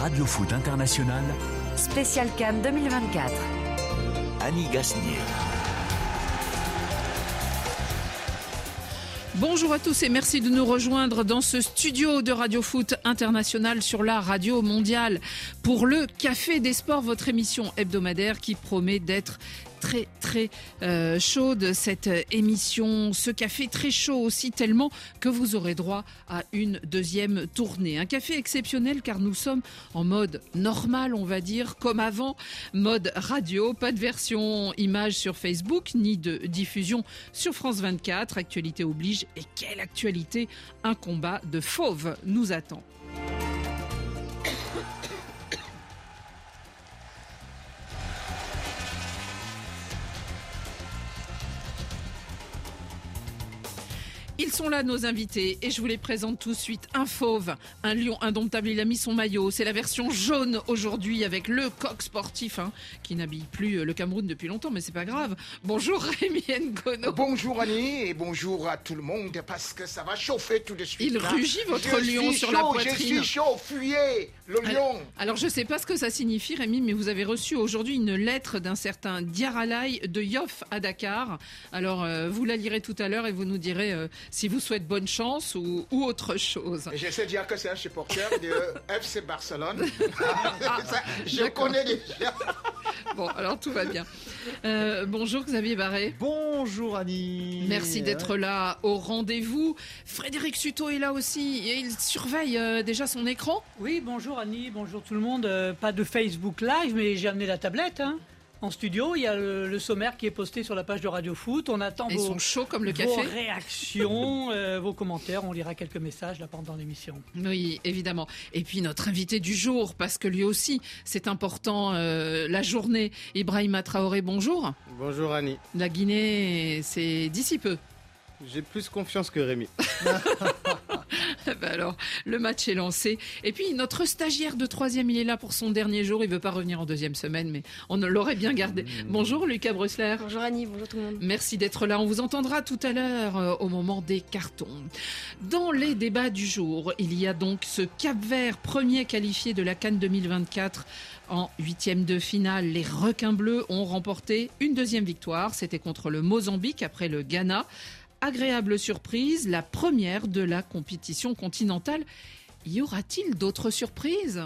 Radio Foot International. Spécial Cannes 2024. Annie Gasnier. Bonjour à tous et merci de nous rejoindre dans ce studio de Radio Foot International sur la radio mondiale pour le Café des Sports, votre émission hebdomadaire qui promet d'être très très euh, chaude cette émission, ce café très chaud aussi tellement que vous aurez droit à une deuxième tournée. Un café exceptionnel car nous sommes en mode normal on va dire comme avant, mode radio, pas de version image sur Facebook ni de diffusion sur France 24, actualité oblige et quelle actualité, un combat de fauves nous attend. Ils sont là, nos invités, et je vous les présente tout de suite. Un fauve, un lion indomptable, il a mis son maillot. C'est la version jaune aujourd'hui avec le coq sportif, hein, qui n'habille plus le Cameroun depuis longtemps, mais c'est pas grave. Bonjour Rémi Ngono. Bonjour Annie, et bonjour à tout le monde, parce que ça va chauffer tout de suite. Il rugit votre Je lion sur chaud, la poitrine. Je suis chaud, fuyez, le lion. Alors je sais pas ce que ça signifie Rémi, mais vous avez reçu aujourd'hui une lettre d'un certain Diaralai de Yoff à Dakar. Alors euh, vous la lirez tout à l'heure et vous nous direz euh, si vous souhaitez bonne chance ou, ou autre chose. Et Je sais dire que c'est un supporter de FC Barcelone. Ça, je connais déjà. Bon, alors tout va bien. Euh, bonjour Xavier Barré. Bonjour Annie. Merci d'être là au rendez-vous. Frédéric Suto est là aussi et il surveille euh, déjà son écran. Oui, bonjour Annie, bonjour tout le monde. Euh, pas de Facebook Live, mais j'ai amené la tablette. hein. En studio, il y a le, le sommaire qui est posté sur la page de Radio Foot. On attend Ils vos, sont chauds comme le vos café. réactions, euh, vos commentaires. On lira quelques messages là pendant l'émission. Oui, évidemment. Et puis notre invité du jour, parce que lui aussi, c'est important, euh, la journée. Ibrahima Traoré, bonjour. Bonjour Annie. La Guinée, c'est d'ici peu. J'ai plus confiance que Rémi. Ben alors, le match est lancé. Et puis notre stagiaire de troisième, il est là pour son dernier jour. Il veut pas revenir en deuxième semaine, mais on l'aurait bien gardé. Bonjour Lucas Brusler. Bonjour Annie, bonjour tout le monde. Merci d'être là. On vous entendra tout à l'heure euh, au moment des cartons. Dans les débats du jour, il y a donc ce Cap Vert, premier qualifié de la Cannes 2024 en huitième de finale. Les requins bleus ont remporté une deuxième victoire. C'était contre le Mozambique après le Ghana. Agréable surprise, la première de la compétition continentale. Y aura-t-il d'autres surprises?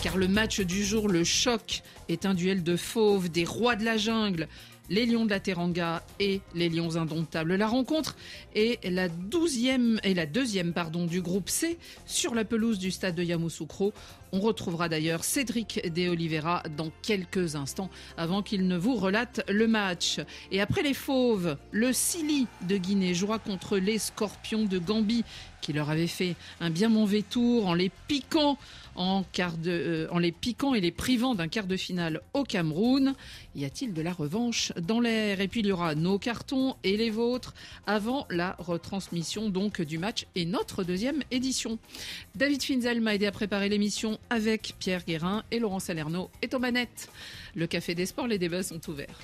Car le match du jour, le choc, est un duel de fauves, des rois de la jungle, les lions de la Teranga et les lions indomptables. La rencontre est la douzième et la deuxième pardon du groupe C sur la pelouse du stade de Yamoussoukro. On retrouvera d'ailleurs Cédric De Oliveira dans quelques instants avant qu'il ne vous relate le match. Et après les fauves, le Sili de Guinée jouera contre les scorpions de Gambie qui leur avaient fait un bien mauvais tour euh, en les piquant et les privant d'un quart de finale au Cameroun. Y a-t-il de la revanche dans l'air? Et puis il y aura nos cartons et les vôtres avant la retransmission donc du match et notre deuxième édition. David Finzel m'a aidé à préparer l'émission avec Pierre Guérin et Laurent Salerno est aux manettes. Le Café des Sports, les débats sont ouverts.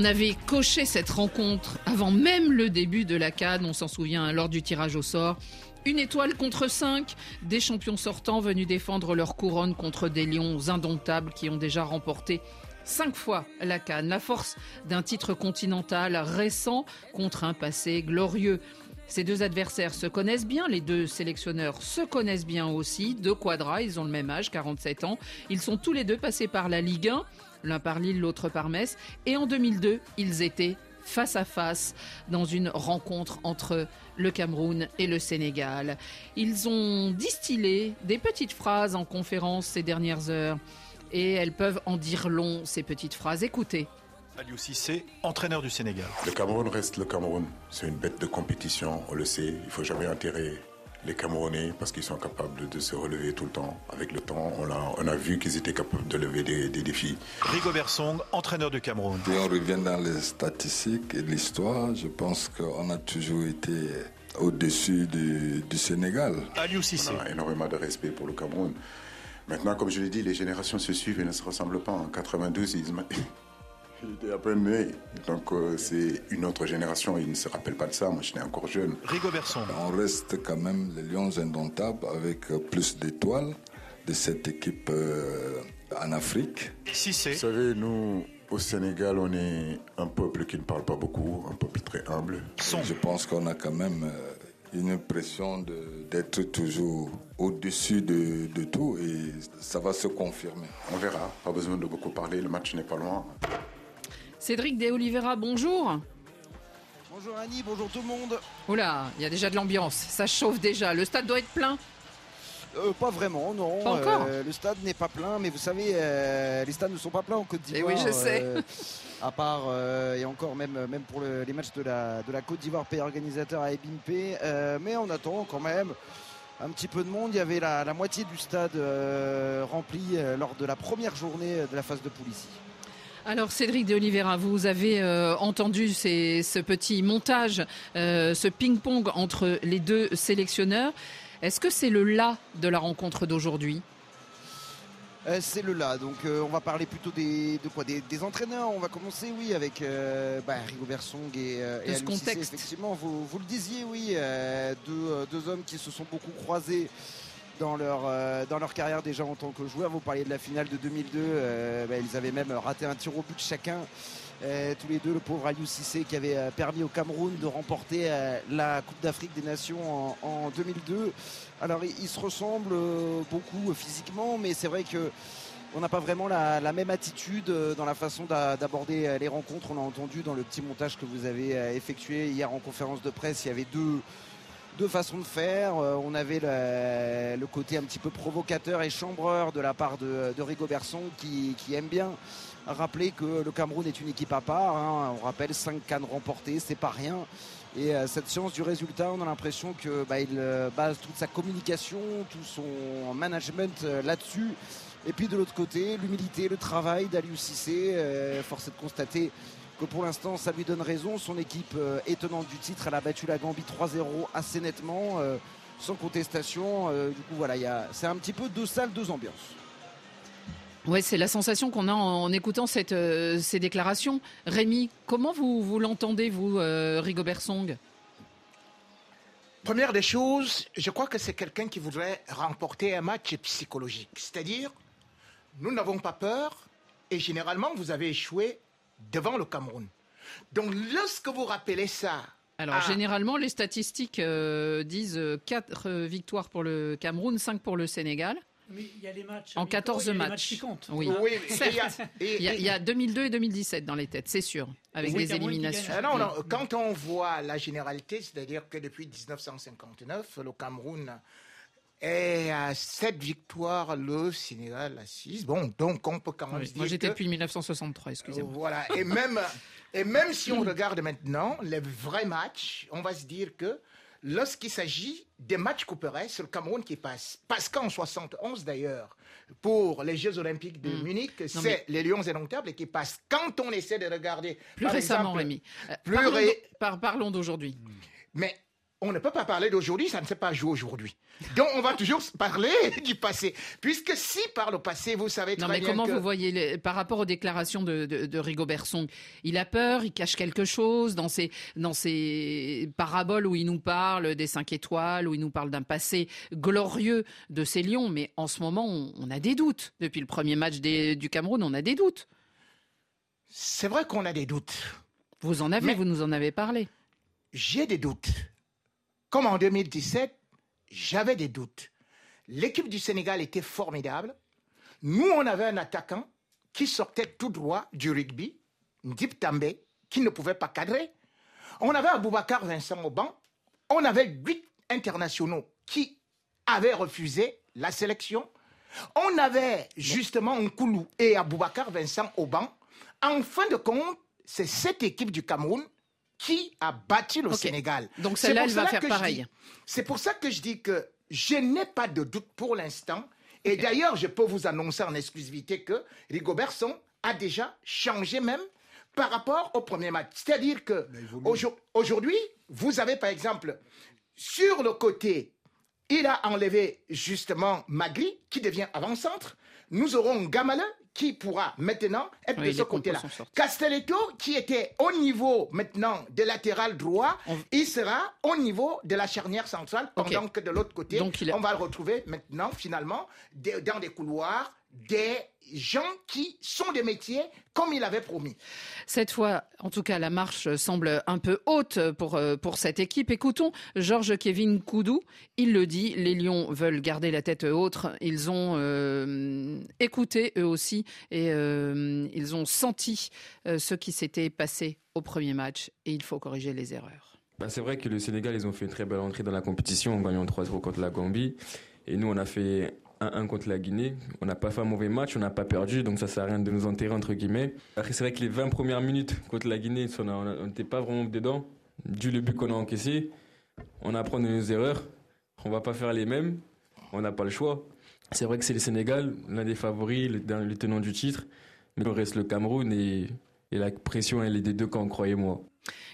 On avait coché cette rencontre avant même le début de la Cannes, on s'en souvient, lors du tirage au sort. Une étoile contre cinq, des champions sortants venus défendre leur couronne contre des lions indomptables qui ont déjà remporté cinq fois la Cannes. La force d'un titre continental récent contre un passé glorieux. Ces deux adversaires se connaissent bien, les deux sélectionneurs se connaissent bien aussi. Deux quadras, ils ont le même âge, 47 ans. Ils sont tous les deux passés par la Ligue 1, l'un par Lille, l'autre par Metz. Et en 2002, ils étaient face à face dans une rencontre entre le Cameroun et le Sénégal. Ils ont distillé des petites phrases en conférence ces dernières heures et elles peuvent en dire long, ces petites phrases. Écoutez. Aliou Cissé, entraîneur du Sénégal. Le Cameroun reste le Cameroun. C'est une bête de compétition, on le sait. Il faut jamais enterrer les Camerounais parce qu'ils sont capables de se relever tout le temps. Avec le temps, on a, on a vu qu'ils étaient capables de lever des, des défis. Rigobert Song, entraîneur du Cameroun. Si on revient dans les statistiques et l'histoire, je pense qu'on a toujours été au-dessus du, du, Sénégal. Aliou Cissé. On a énormément de respect pour le Cameroun. Maintenant, comme je l'ai dit, les générations se suivent et ne se ressemblent pas. En 92, ils... J'étais à peine né. Donc euh, c'est une autre génération. Ils ne se rappellent pas de ça. Moi, je suis encore jeune. Rigobert Song. On reste quand même les Lions indomptables avec plus d'étoiles de cette équipe euh, en Afrique. Cissé. Vous savez, nous, au Sénégal, on est un peuple qui ne parle pas beaucoup, un peuple très humble. Son. Je pense qu'on a quand même euh, une impression d'être toujours au-dessus de, de, tout et ça va se confirmer. On verra, pas besoin de beaucoup parler, le match n'est pas loin. Cédric De Oliveira, bonjour. Bonjour Annie, bonjour tout le monde. Oula, il y a déjà de l'ambiance, ça chauffe déjà. Le stade doit être plein euh, pas vraiment, non. Pas encore. Euh, le stade n'est pas plein, mais vous savez, euh, les stades ne sont pas pleins en Côte d'Ivoire. Et oui, je sais. à part, et encore même, même pour le, les matchs de la, de la Côte d'Ivoire, pays organisateur à Ebimpe. mais on attend quand même un petit peu de monde. Il y avait la, la moitié du stade rempli lors de la première journée de la phase de poule ici. Alors Cédric de Oliveira, vous avez euh, entendu ces, ce petit montage, euh, ce ping-pong entre les deux sélectionneurs. Est-ce que c'est le là de la rencontre d'aujourd'hui? Euh, c'est le là, donc on va parler plutôt des, de quoi? Des, des, entraîneurs. On va commencer, oui, avec bah, Rigobert Song et, et ce contexte. Effectivement, vous, vous, le disiez, oui, deux, deux hommes qui se sont beaucoup croisés dans leur, euh, dans leur carrière déjà en tant que joueur. Vous parliez de la finale de 2002, euh, bah, ils avaient même raté un tir au but chacun. Euh, tous les deux, le pauvre Aliou Cissé qui avait permis au Cameroun de remporter la Coupe d'Afrique des Nations en, en 2002. Alors ils se ressemblent beaucoup physiquement, mais c'est vrai que on n'a pas vraiment la, la, même attitude dans la façon d'aborder les rencontres. On a entendu dans le petit montage que vous avez effectué hier en conférence de presse, il y avait deux, deux façons de faire. Euh, on avait le, côté un petit peu provocateur et chambreur de la part de, de Rigo Berson qui, aime bien rappeler que le Cameroun est une équipe à part. Hein. On rappelle 5 cannes remportées, c'est pas rien. Et euh, cette science du résultat, on a l'impression que bah, il euh, base toute sa communication, tout son management là-dessus. Et puis de l'autre côté, l'humilité, le travail d'Aliou Cissé. Force est de constater que pour l'instant ça lui donne raison. Son équipe euh, étonnante du titre, elle a battu la Gambie 3-0 assez nettement, euh, sans contestation. Euh, du coup voilà, c'est un petit peu deux salles, deux ambiances. Ouais, c'est la sensation qu'on a en, en écoutant cette, euh, ces déclarations. Rémi, comment vous, vous l'entendez, vous, euh, Rigobert Song? Première des choses, je crois que c'est quelqu'un qui voudrait remporter un match psychologique. C'est-à-dire, nous n'avons pas peur et généralement, vous avez échoué devant le Cameroun. Donc lorsque vous rappelez ça... Alors à- généralement, les statistiques euh, disent 4 victoires pour le Cameroun, 5 pour le Sénégal. Mais il y a les matchs. En amicaux, 14 il y a les matchs. matchs qui comptent. Oui. Oui, il y a- et- Il y, a, il y a 2002 et 2017 dans les têtes, c'est sûr, avec Oui, les Cameroun qui éliminations. Ah non, non, quand on voit la généralité, c'est-à-dire que depuis 1959, le Cameroun est à 7 victoires, le Sénégal à 6. Bon, donc on peut quand même Oui, Moi j'étais que- depuis 1963, excusez-moi. Voilà, et même, et même si on regarde maintenant les vrais matchs, on va se dire que lorsqu'il s'agit des matchs couperets, c'est le Cameroun qui passe. Parce qu'en 71 d'ailleurs, pour les Jeux Olympiques de Mm. Munich, c'est mais- les Lions indomptables qui passent. Quand on essaie de regarder, Plus par récemment, exemple, Rémi. Euh, plus parlons ré- d'au- par- parlons d'aujourd'hui. mais on ne peut pas parler d'aujourd'hui, ça ne s'est pas joué aujourd'hui. Donc on va toujours parler du passé. Puisque si par le passé, vous savez très Non, mais bien comment que... vous voyez les- par rapport aux déclarations de, de, de Rigobert Song Il a peur, il cache quelque chose dans ses, dans ses paraboles où il nous parle des cinq étoiles, où il nous parle d'un passé glorieux de ces lions. Mais en ce moment, on, on a des doutes. Depuis le premier match des- du Cameroun, on a des doutes. C'est vrai qu'on a des doutes. Vous en avez, Mais- vous nous en avez parlé. J'ai des doutes. Comme en 2017, j'avais des doutes. L'équipe du Sénégal était formidable. Nous, on avait un attaquant qui sortait tout droit du rugby, Ndip També, qui ne pouvait pas cadrer. On avait Aboubacar Vincent au banc. On avait huit internationaux qui avaient refusé la sélection. On avait justement Nkoulou et Aboubacar Vincent au banc. En fin de compte, c'est cette équipe du Cameroun qui a battu le. Sénégal. Donc C'est celle-là, pour elle va cela faire que je pareil. dis- C'est pour ça que je dis que je n'ai pas de doute pour l'instant. Et d'ailleurs, je peux vous annoncer en exclusivité que Rigobertson a déjà changé même par rapport au premier match. C'est-à-dire que aujourd- aujourd'hui, vous avez par exemple sur le côté, il a enlevé justement Magri qui devient avant-centre. Nous aurons Gamala qui pourra maintenant être Oui, de ce côté-là. Castelletto qui était au niveau maintenant de latéral droit, il sera au niveau de la charnière centrale pendant que de l'autre côté, Donc, il a- on va le retrouver maintenant finalement dans des couloirs des gens qui sont des métiers comme il avait promis. Cette fois, en tout cas, la marche semble un peu haute pour, euh, pour cette équipe. Écoutons Georges Kevin Koudou. Il le dit, les Lions veulent garder la tête haute. Ils ont euh, écouté eux aussi et euh, ils ont senti euh, ce qui s'était passé au premier match et il faut corriger les erreurs. Bah, c'est vrai que le Sénégal, ils ont fait une très belle entrée dans la compétition en gagnant 3-0 contre la Gambie. Et nous, on a fait 1-1 contre la Guinée. On n'a pas fait un mauvais match, on n'a pas perdu, donc ça sert à rien de nous enterrer, entre guillemets. Après, c'est vrai que les 20 premières minutes contre la Guinée, on n'était pas vraiment dedans. Dû le but qu'on a encaissé, on apprend de nos erreurs. On va pas faire les mêmes, on n'a pas le choix. C'est vrai que c'est le Sénégal, l'un des favoris, le, tenant du titre. Mais on reste le Cameroun et, et la pression, elle est des deux camps, croyez-moi.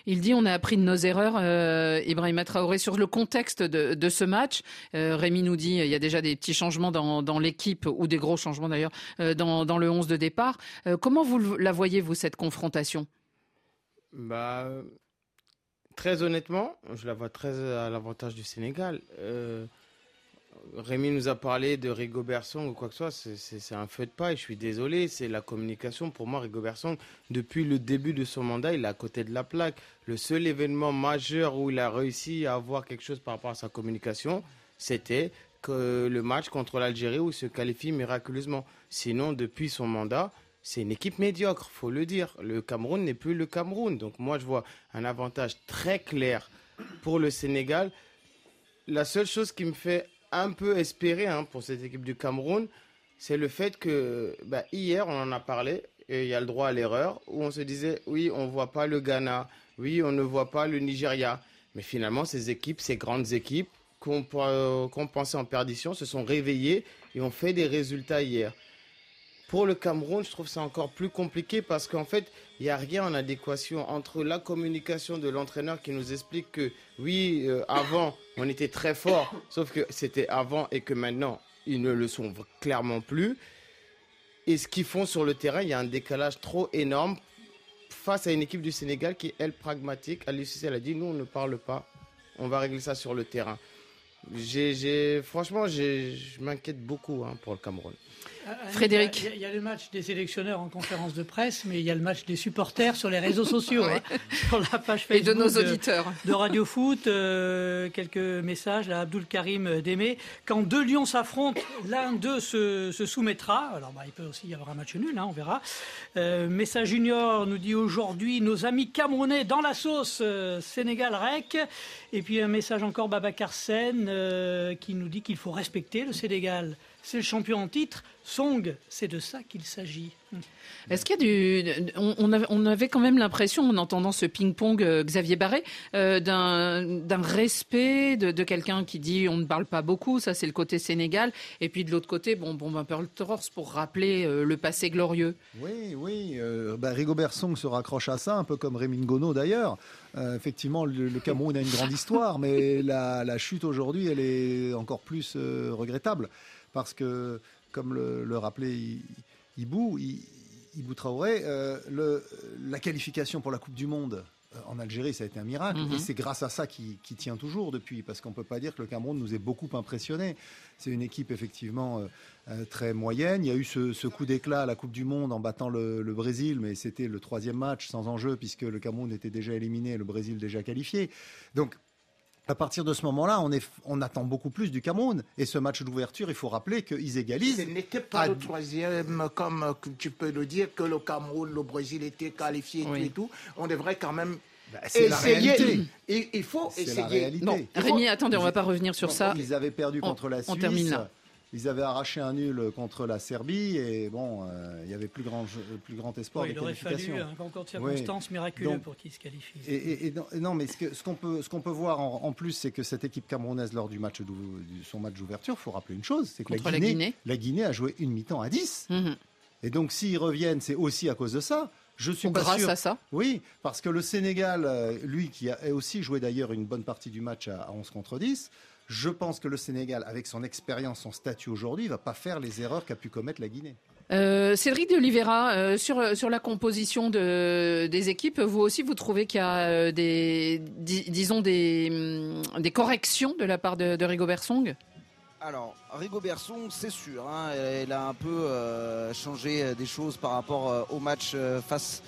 Il dit on a appris de nos erreurs, euh, Ibrahima Traoré, sur le contexte de, ce match. Euh, Rémi nous dit il y a déjà des petits changements dans, l'équipe, ou des gros changements d'ailleurs, euh, dans, le 11 de départ. Comment vous la voyez, vous, cette confrontation? Bah, très honnêtement, je la vois très à l'avantage du Sénégal. Rémi nous a parlé de Rigobert Song ou quoi que ce soit, c'est un feu de paille, je suis désolé, c'est la communication. Pour moi, Rigobert Song, depuis le début de son mandat, il est à côté de la plaque. Le seul événement majeur où il a réussi à avoir quelque chose par rapport à sa communication, c'était que le match contre l'Algérie où il se qualifie miraculeusement. Sinon, depuis son mandat, c'est une équipe médiocre, faut le dire. Le Cameroun n'est plus le Cameroun. Donc moi, je vois un avantage très clair pour le Sénégal. La seule chose qui me fait un peu espérer hein, pour cette équipe du Cameroun, c'est le fait que bah, hier, on en a parlé, il y a le droit à l'erreur, où on se disait, oui, on ne voit pas le Ghana, oui, on ne voit pas le Nigeria. Mais finalement, ces équipes, ces grandes équipes qu'on euh, pensait en perdition, se sont réveillées et ont fait des résultats hier. Pour le Cameroun, je trouve ça encore plus compliqué parce qu'en fait, il n'y a rien en adéquation entre la communication de l'entraîneur qui nous explique que oui, euh, avant, on était très fort, sauf que c'était avant et que maintenant, ils ne le sont clairement plus. Et ce qu'ils font sur le terrain, il y a un décalage trop énorme face à une équipe du Sénégal qui est, elle, pragmatique. Cissé, elle a dit, nous, on ne parle pas, on va régler ça sur le terrain. Franchement, je m'inquiète beaucoup hein, pour le Cameroun. Frédéric. Il y, a, il y a le match des sélectionneurs en conférence de presse, mais il y a le match des supporters sur les réseaux sociaux, hein, sur la page Et de Facebook nos auditeurs. de, Radio Foot. euh, quelques messages là, Abdul Karim Démé. Quand deux lions s'affrontent, l'un d'eux se, se soumettra. Alors bah, il peut aussi y avoir un match nul, hein, on verra. Euh, Message Junior nous dit aujourd'hui nos amis camerounais dans la sauce euh, Sénégal rec. Et puis un message encore Babacar Sen euh, qui nous dit qu'il faut respecter le Sénégal. C'est le champion en titre. Song, c'est de ça qu'il s'agit. Est-ce qu'il y a du. On, avait, quand même l'impression, en entendant ce ping-pong euh, Xavier Barré, euh, d'un d'un respect de, de quelqu'un qui dit on ne parle pas beaucoup, ça c'est le côté Sénégal, et puis de l'autre côté, bon, bon ben, Pearl Torres pour rappeler euh, le passé glorieux. Oui, oui. euh, bah, Rigobert Song se raccroche à ça, un peu comme Rémi Ngono d'ailleurs. Euh, effectivement, le, le Cameroun a une grande histoire, mais la, la chute aujourd'hui, elle est encore plus euh, regrettable. Parce que, comme le, le rappelait Ibou, Ibou Traoré, euh, le, la qualification pour la Coupe du Monde euh, en Algérie, ça a été un miracle. Mhm. Et c'est grâce à ça qui, qui tient toujours depuis, parce qu'on ne peut pas dire que le Cameroun nous ait beaucoup impressionné. C'est une équipe effectivement euh, euh, très moyenne. Il y a eu ce, ce coup d'éclat à la Coupe du Monde en battant le, le Brésil, mais c'était le troisième match sans enjeu, puisque le Cameroun était déjà éliminé et le Brésil déjà qualifié. Donc, à partir de ce moment-là, on, est, on attend beaucoup plus du Cameroun. Et ce match d'ouverture, il faut rappeler qu'ils égalisent. Ce n'était pas à le troisième, comme euh, tu peux le dire, que le Cameroun, le Brésil étaient qualifiés et tout et tout. On devrait quand même Bah, c'est la essayer. réalité. Il, il faut essayer. la réalité. Non, Rémi, attendez, on va pas revenir sur ça. Ils avaient perdu On- contre la on Suisse. termine là. Ils avaient arraché un nul contre la Serbie et bon, euh, il y avait plus grand, plus grand espoir Oui, de il aurait fallu un concours de Oui. circonstances miraculeux Donc, pour qu'il se qualifie. Et, et- et non, mais ce qu'on peut, ce qu'on peut voir en, en plus, c'est que cette équipe camerounaise, lors du match du- son match d'ouverture, faut rappeler une chose, c'est que la Contre la Guinée, la Guinée a joué une mi-temps à 10. Mhm. Et donc, s'ils reviennent, c'est aussi à cause de ça. Je suis pas grâce sûr- à ça. Oui, parce que le Sénégal, euh, lui, qui a aussi joué d'ailleurs une bonne partie du match à, à 11 contre 10, je pense que le Sénégal, avec son expérience, son statut aujourd'hui, va pas faire les erreurs qu'a pu commettre la Guinée. Euh, Cédric de Oliveira, euh, sur, sur la composition de, des équipes, vous aussi, vous trouvez qu'il y a euh, des, di- disons des, hum, des corrections de la part de, de Rigobert Song? Alors, Rigo Berson, c'est sûr, hein, elle a un peu euh, changé des choses par rapport euh, au match euh, face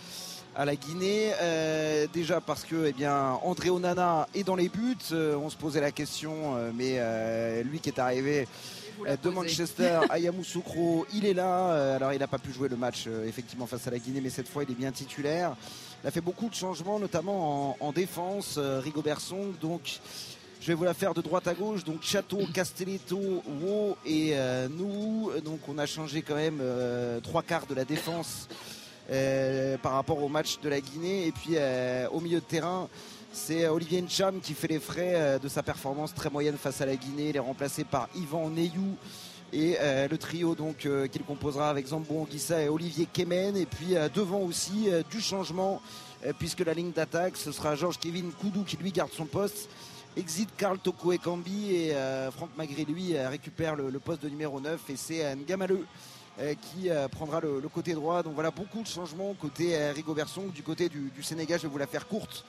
à la Guinée. Euh, déjà parce que eh bien, André Onana est dans les buts. Euh, on se posait la question, euh, mais lui qui est arrivé de Manchester à Yamoussoukro, il est là. Alors, il n'a pas pu jouer le match effectivement face à la Guinée, mais cette fois, il est bien titulaire. Il a fait beaucoup de changements, notamment en, en défense, euh, Rigo Berson. Donc, je vais vous la faire de droite à gauche. Donc Château, Castelletto, Wo et nous. Donc on a changé quand même trois quarts de la défense euh, par rapport au match de la Guinée. Et puis euh, au milieu de terrain, c'est Olivier Ncham qui fait les frais euh, de sa performance très moyenne face à la Guinée. Il est remplacé par Yvan Neyou. Et le trio donc qu'il composera avec Zambo Anguissa et Olivier Kemen. Et puis devant aussi du changement puisque la ligne d'attaque ce sera Georges Kevin Koudou qui lui garde son poste. Exit Karl Toko et euh, Franck Magré lui récupère le, poste de numéro 9 et c'est Ngamaleu qui euh, prendra le, côté droit. Donc voilà beaucoup de changements côté euh, Rigo Berson. Du côté du, Sénégal, je vais vous la faire courte.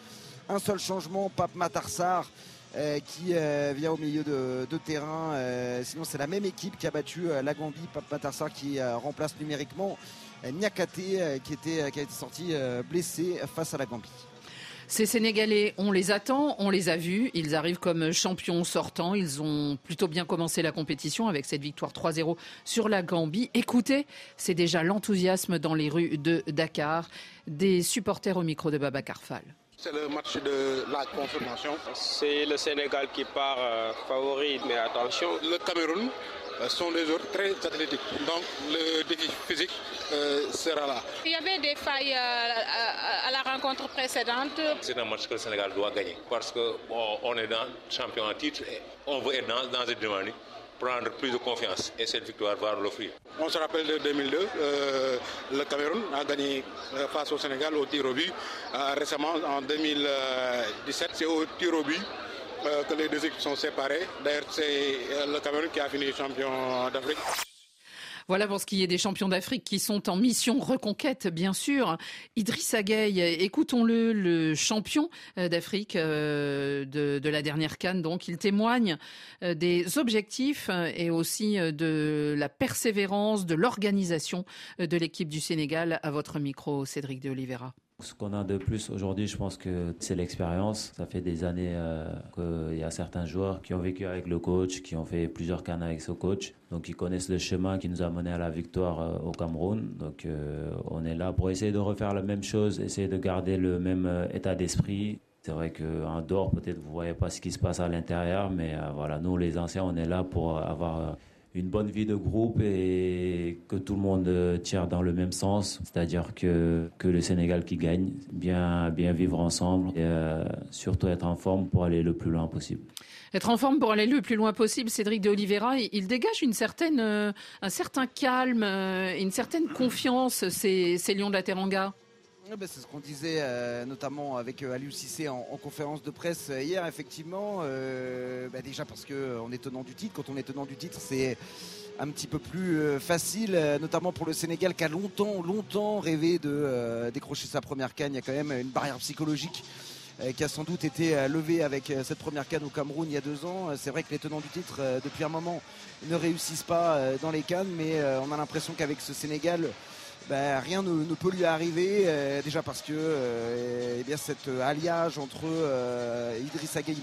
Un seul changement, Pape Matarsar euh, qui euh, vient au milieu de, terrain. Euh, sinon c'est la même équipe qui a battu euh, la Gambie. Pape Matarsar qui euh, remplace numériquement euh, euh, qui, était, qui a été sorti euh, blessé face à la Gambie. Ces Sénégalais, on les attend, on les a vus. Ils arrivent comme champions sortants. Ils ont plutôt bien commencé la compétition avec cette victoire 3-0 sur la Gambie. Écoutez, c'est déjà l'enthousiasme dans les rues de Dakar des supporters au micro de Baba Carfal. C'est le match de la confirmation. C'est le Sénégal qui part euh, favori, mais attention. Le Cameroun sont des joueurs très athlétiques. Donc le défi physique euh, sera là. Il y avait des failles euh, à, à la rencontre précédente. C'est un match que le Sénégal doit gagner parce qu'on est dans champion en titre et on veut être dans, dans cette dynamique prendre plus de confiance et cette victoire va l'offrir. On se rappelle de 2002, euh, le Cameroun a gagné euh, face au Sénégal au tir au but. Euh, récemment, en 2017, c'est au tir au but euh, que les deux équipes sont séparées. D'ailleurs, c'est euh, le Cameroun qui a fini champion d'Afrique. Voilà pour ce qui est des champions d'Afrique qui sont en mission reconquête, bien sûr. Idrissa Gueye, écoutons-le, le champion euh, d'Afrique de, de la dernière canne. Donc, il témoigne des objectifs et aussi de la persévérance, de l'organisation de l'équipe du Sénégal. À votre micro, Cédric de Oliveira. Ce qu'on a de plus aujourd'hui, je pense que c'est l'expérience. Ça fait des années euh, qu'il y a certains joueurs qui ont vécu avec le coach, qui ont fait plusieurs cannes avec ce coach. Donc ils connaissent le chemin qui nous a mené à la victoire euh, au Cameroun. Donc euh, on est là pour essayer de refaire la même chose, essayer de garder le même état d'esprit. C'est vrai qu'en dehors, peut-être vous voyez pas ce qui se passe à l'intérieur, mais voilà, nous les anciens, on est là pour avoir une bonne vie de groupe et que tout le monde euh, tire dans le même sens, c'est-à-dire que, que le Sénégal qui gagne, bien, bien vivre ensemble et euh, surtout être en forme pour aller le plus loin possible. Être en forme pour aller le plus loin possible, Cédric de Oliveira, il, dégage une certaine, euh, un certain calme, une certaine confiance, ces Lions de la Teranga. Ouais, bah, c'est ce qu'on disait euh, notamment avec euh, Aliou Cissé en, en conférence de presse euh, hier, effectivement. euh, bah, déjà parce qu'on est tenant du titre. Quand on est tenant du titre, c'est un petit peu plus facile, notamment pour le Sénégal qui a longtemps, longtemps rêvé de décrocher sa première canne. Il y a quand même une barrière psychologique qui a sans doute été levée avec cette première canne au Cameroun il y a deux ans. C'est vrai que les tenants du titre, depuis un moment, ne réussissent pas dans les cannes, mais on a l'impression qu'avec ce Sénégal, ben, rien ne, peut lui arriver, euh, déjà parce que euh, eh bien, cet euh, alliage entre euh, Idrissa Gueye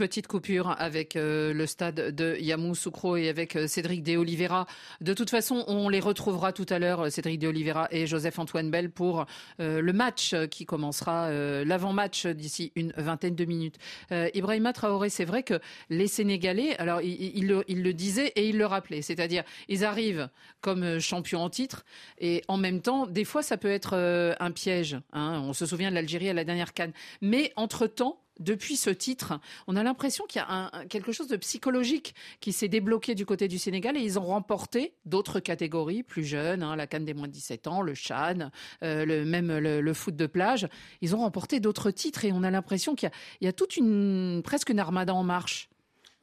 Petite coupure avec euh, le stade de Yamoussoukro et avec euh, Cédric De Oliveira. De toute façon, on les retrouvera tout à l'heure, euh, Cédric De Oliveira et Joseph-Antoine Bell, pour le match qui commencera, l'avant-match d'ici une vingtaine de minutes. Ibrahima Traoré, c'est vrai que les Sénégalais, alors il, le, il, disait et il le rappelait, c'est-à-dire ils arrivent comme champions en titre et en même temps, des fois, ça peut être un piège. Hein. On se souvient de l'Algérie à la dernière canne. Mais entre-temps, depuis ce titre, on a l'impression qu'il y a quelque chose de psychologique qui s'est débloqué du côté du Sénégal et ils ont remporté d'autres catégories plus jeunes, hein, la Cannes des moins de 17 ans, le Chan, euh, même le, foot de plage. Ils ont remporté d'autres titres et on a l'impression qu'il y, a toute une presque une armada en marche.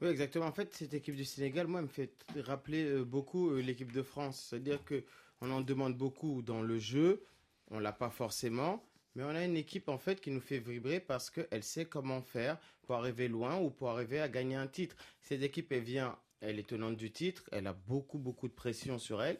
Oui, exactement. En fait, cette équipe du Sénégal, moi, me fait rappeler euh, beaucoup euh, l'équipe de France. C'est-à-dire que on en demande beaucoup dans le jeu, on l'a pas forcément. Mais on a une équipe en fait qui nous fait vibrer parce qu'elle sait comment faire pour arriver loin ou pour arriver à gagner un titre. Cette équipe, elle vient, elle est tenante du titre, elle a beaucoup beaucoup de pression sur elle,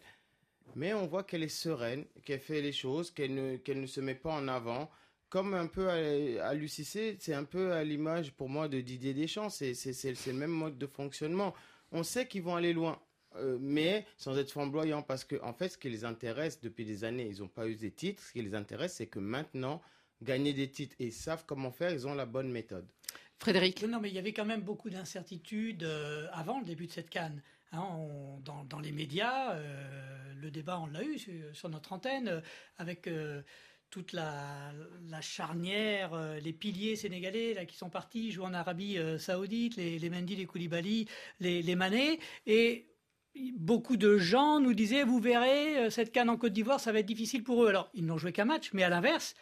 mais on voit qu'elle est sereine, qu'elle fait les choses, qu'elle ne, ne se met pas en avant. Comme un peu à, à l'UCC, c'est un peu à l'image pour moi de Didier Deschamps, c'est, c'est le même mode de fonctionnement. On sait qu'ils vont aller loin. Euh, mais sans être flamboyant, parce que en fait, ce qui les intéresse depuis des années, ils n'ont pas eu des titres. Ce qui les intéresse, c'est que maintenant, gagner des titres et savent comment faire, ils ont la bonne méthode. Frédéric Non, mais il y avait quand même beaucoup d'incertitudes euh, avant le début de cette canne. Hein, dans, les médias, euh, le débat, on l'a eu sur, notre antenne, avec toute la, charnière, les piliers sénégalais là, qui sont partis jouer en Arabie saoudite, les, les Mendy, les Koulibaly, les, les Mané. Et beaucoup de gens nous disaient, vous verrez, euh, cette canne en Côte d'Ivoire, ça va être difficile pour eux. Alors, ils n'ont joué qu'un match, mais à l'inverse,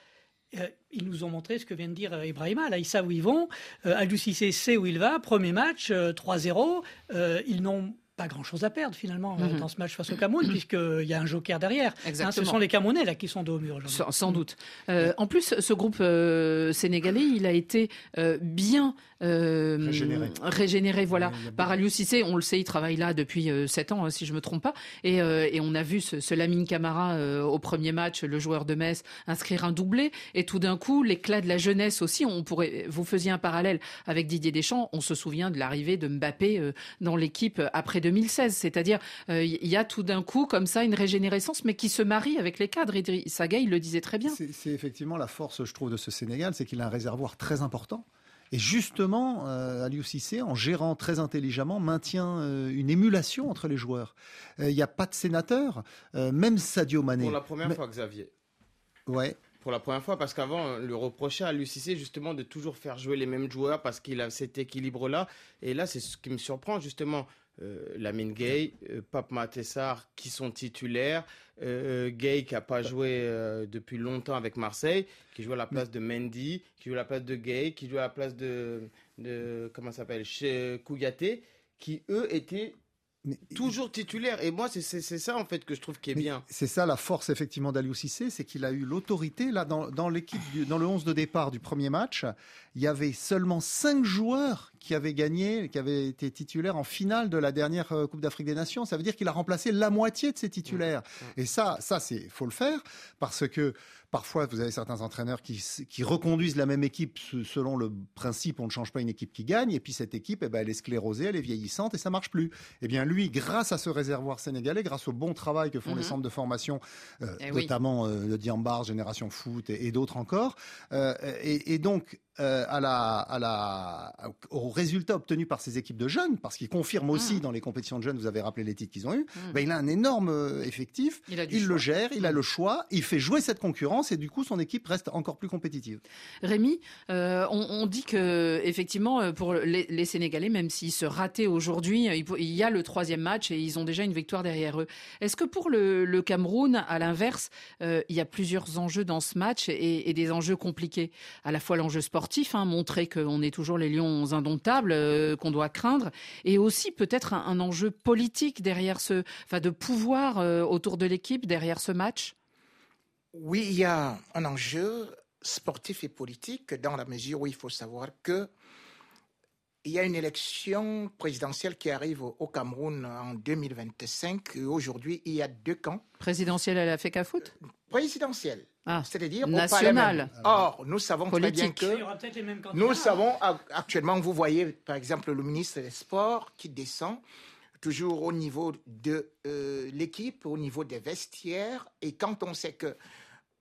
euh, ils nous ont montré ce que vient de dire euh, Ibrahima. Là, ils savent où ils vont. Euh, sait où il va. Premier match, 3-0. ils n'ont pas grand-chose à perdre finalement mhm. dans ce match face au Cameroun, puisqu'il y a un joker derrière. Hein, ce sont les Camerounais là qui sont dos au mur. Sans, sans, doute. en plus, ce groupe sénégalais, il a été bien euh, régénéré. voilà. Par Aliou Cissé, on le sait, il travaille là depuis euh, 7 ans, hein, si je me trompe pas. Et, euh, et on a vu ce, ce Lamine Camara euh, au premier match, le joueur de Metz, inscrire un doublé. Et tout d'un coup, l'éclat de la jeunesse aussi. On pourrait, vous faisiez un parallèle avec Didier Deschamps. On se souvient de l'arrivée de Mbappé dans l'équipe après 2016. C'est-à-dire, il y a tout d'un coup comme ça une régénérescence, mais qui se marie avec les cadres. Saga, il le disait très bien. C'est effectivement la force, je trouve, de ce Sénégal, c'est qu'il a un réservoir très important. Et justement, euh, Aliou Cissé, en gérant très intelligemment, maintient euh, une émulation entre les joueurs. Euh, il n'y a pas de sénateur, euh, même Sadio Mané. Pour la première fois, Xavier. Ouais. Pour la première fois, parce qu'avant, le reprochait à Aliou Cissé justement de toujours faire jouer les mêmes joueurs parce qu'il a cet équilibre-là. Et là, c'est ce qui me surprend justement. Euh, Lamine Gay, euh, Pape Matessar qui sont titulaires, euh, Gay qui n'a pas joué depuis longtemps avec Marseille, qui joue à la place de Mendy, qui joue à la place de Gay, qui joue à la place de, de comment s'appelle, chez Kouyaté, qui eux étaient toujours titulaire. Et moi, c'est ça en fait que je trouve qui est bien. C'est ça la force effectivement d'Aliou Cissé, c'est qu'il a eu l'autorité. Là, dans, dans l'équipe, dans le 11 de départ du premier match, il y avait seulement 5 joueurs qui avaient gagné, qui avaient été titulaires en finale de la dernière euh, Coupe d'Afrique des Nations. Ça veut dire qu'il a remplacé la moitié de ses titulaires. Mmh. Mmh. Et ça, ça c'est faut le faire parce que Parfois, vous avez certains entraîneurs qui, qui, reconduisent la même équipe selon le principe on ne change pas une équipe qui gagne, et puis cette équipe, eh ben, elle est sclérosée, elle est vieillissante et ça marche plus. Eh bien, lui, grâce à ce réservoir sénégalais, grâce au bon travail que font les mhm. centres de formation, euh, eh notamment euh, le Diambar, Génération Foot et, d'autres encore, euh, et, et, donc euh, à la, à la, au résultat obtenu par ces équipes de jeunes, parce qu'ils confirment aussi mmh. dans les compétitions de jeunes, vous avez rappelé les titres qu'ils ont eu, mmh. ben, il a un énorme euh, effectif, il, le gère, il a mmh. le choix, il fait jouer cette concurrence et du coup son équipe reste encore plus compétitive. Rémi, euh, on, on, dit que effectivement pour les, les Sénégalais, même s'ils se rataient aujourd'hui, il, y a le troisième match et ils ont déjà une victoire derrière eux. Est-ce que pour le, le Cameroun, à l'inverse, euh, il y a plusieurs enjeux dans ce match et, et des enjeux compliqués, à la fois l'enjeu sportif Hein, montrer qu'on est toujours les lions indomptables, euh, qu'on doit craindre, et aussi peut-être un, enjeu politique derrière ce, enfin de pouvoir euh, autour de l'équipe derrière ce match. Oui, il y a un enjeu sportif et politique dans la mesure où il faut savoir que il y a une élection présidentielle qui arrive au Cameroun en 2025. Aujourd'hui, il y a deux camps. Présidentielle à la FECA Foot? Présidentielle. Ah, C'est-à-dire. Parlement. Or, nous savons Politique. très bien Il y que aura peut-être les mêmes candidats. nous savons ac- actuellement, vous voyez par exemple le ministre des Sports qui descend toujours au niveau de euh, l'équipe, au niveau des vestiaires. Et quand on sait que